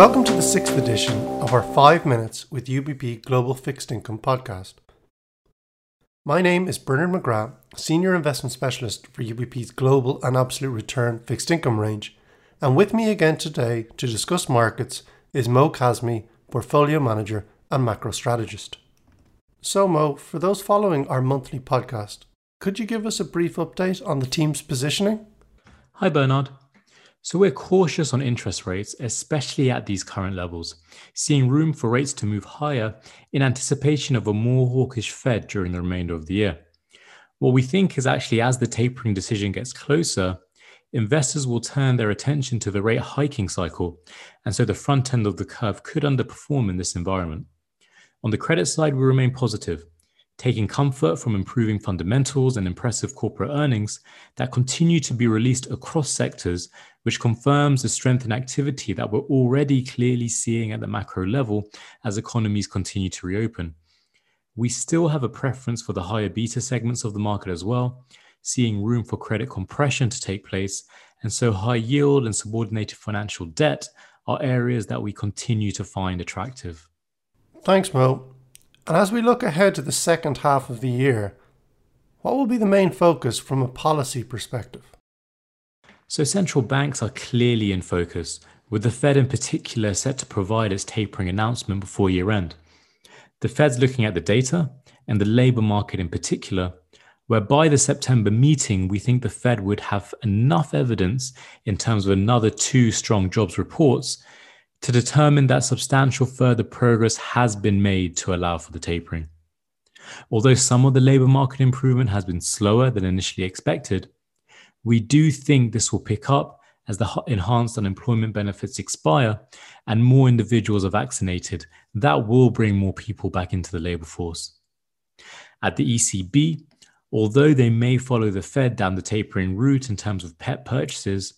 Welcome to the sixth edition of our 5 Minutes with UBP Global Fixed Income podcast. My name is Bernard McGrath, Senior Investment Specialist for UBP's Global and Absolute Return Fixed Income range, and with me again today to discuss markets is Mo Kazmi, Portfolio Manager and Macro Strategist. So, Mo, for those following our monthly podcast, could you give us a brief update on the team's positioning? Hi, Bernard. So we're cautious on interest rates, especially at these current levels, seeing room for rates to move higher in anticipation of a more hawkish Fed during the remainder of the year. What we think is actually as the tapering decision gets closer, investors will turn their attention to the rate hiking cycle, and so the front end of the curve could underperform in this environment. On the credit side, we remain positive, taking comfort from improving fundamentals and impressive corporate earnings that continue to be released across sectors, which confirms the strength in activity that we're already clearly seeing at the macro level as economies continue to reopen. We still have a preference for the higher beta segments of the market as well, seeing room for credit compression to take place, and so high yield and subordinated financial debt are areas that we continue to find attractive. Thanks, Mo. And as we look ahead to the second half of the year, what will be the main focus from a policy perspective? So, central banks are clearly in focus, with the Fed in particular set to provide its tapering announcement before year end. The Fed's looking at the data and the labour market in particular, where by the September meeting, we think the Fed would have enough evidence in terms of another two strong jobs reports to determine that substantial further progress has been made to allow for the tapering. Although some of the labour market improvement has been slower than initially expected, we do think this will pick up as the enhanced unemployment benefits expire and more individuals are vaccinated. That will bring more people back into the labour force. At the ECB, although they may follow the Fed down the tapering route in terms of PEPP purchases,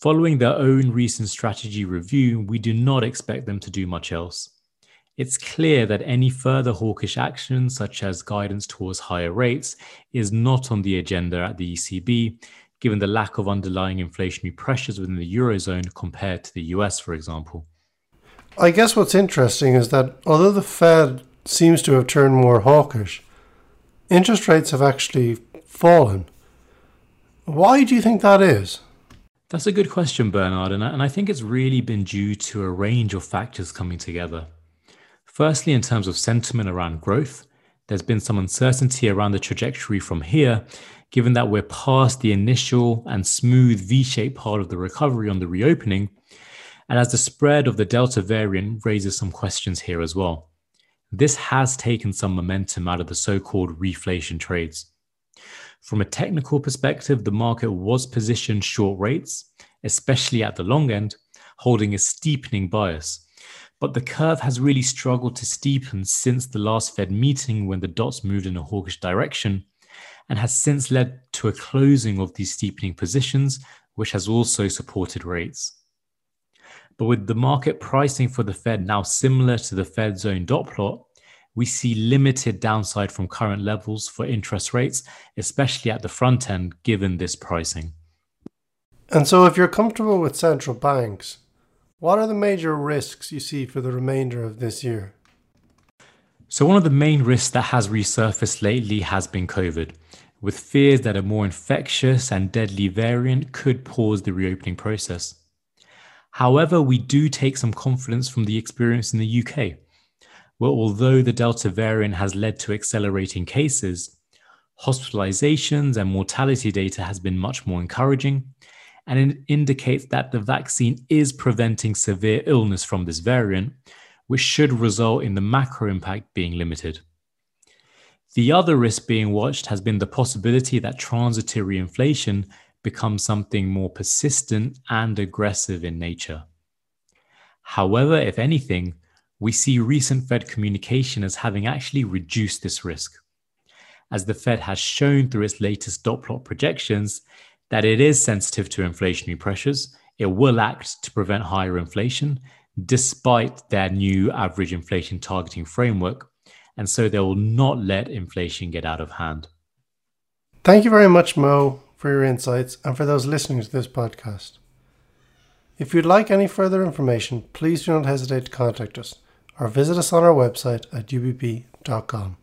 Following their own recent strategy review, we do not expect them to do much else. It's clear that any further hawkish action, such as guidance towards higher rates, is not on the agenda at the ECB, given the lack of underlying inflationary pressures within the Eurozone compared to the US, for example. I guess what's interesting is that although the Fed seems to have turned more hawkish, interest rates have actually fallen. Why do you think that is? That's a good question, Bernard, and I, and I think it's really been due to a range of factors coming together. Firstly, in terms of sentiment around growth, there's been some uncertainty around the trajectory from here, given that we're past the initial and smooth V shaped part of the recovery on the reopening, and as the spread of the Delta variant raises some questions here as well. This has taken some momentum out of the so called reflation trades. From a technical perspective, the market was positioned short rates, especially at the long end, holding a steepening bias. But the curve has really struggled to steepen since the last Fed meeting when the dots moved in a hawkish direction and has since led to a closing of these steepening positions, which has also supported rates. But with the market pricing for the Fed now similar to the Fed's own dot plot, we see limited downside from current levels for interest rates, especially at the front end, given this pricing. And so, if you're comfortable with central banks, what are the major risks you see for the remainder of this year? So, one of the main risks that has resurfaced lately has been COVID, with fears that a more infectious and deadly variant could pause the reopening process. However, we do take some confidence from the experience in the UK well, although the Delta variant has led to accelerating cases, hospitalizations and mortality data has been much more encouraging, and it indicates that the vaccine is preventing severe illness from this variant, which should result in the macro impact being limited. The other risk being watched has been the possibility that transitory inflation becomes something more persistent and aggressive in nature. However, if anything, we see recent Fed communication as having actually reduced this risk, as the Fed has shown through its latest dot plot projections that it is sensitive to inflationary pressures. It will act to prevent higher inflation, despite their new average inflation targeting framework. And so they will not let inflation get out of hand. Thank you very much, Mo, for your insights and for those listening to this podcast. If you'd like any further information, please do not hesitate to contact us or visit us on our website at ubp.com.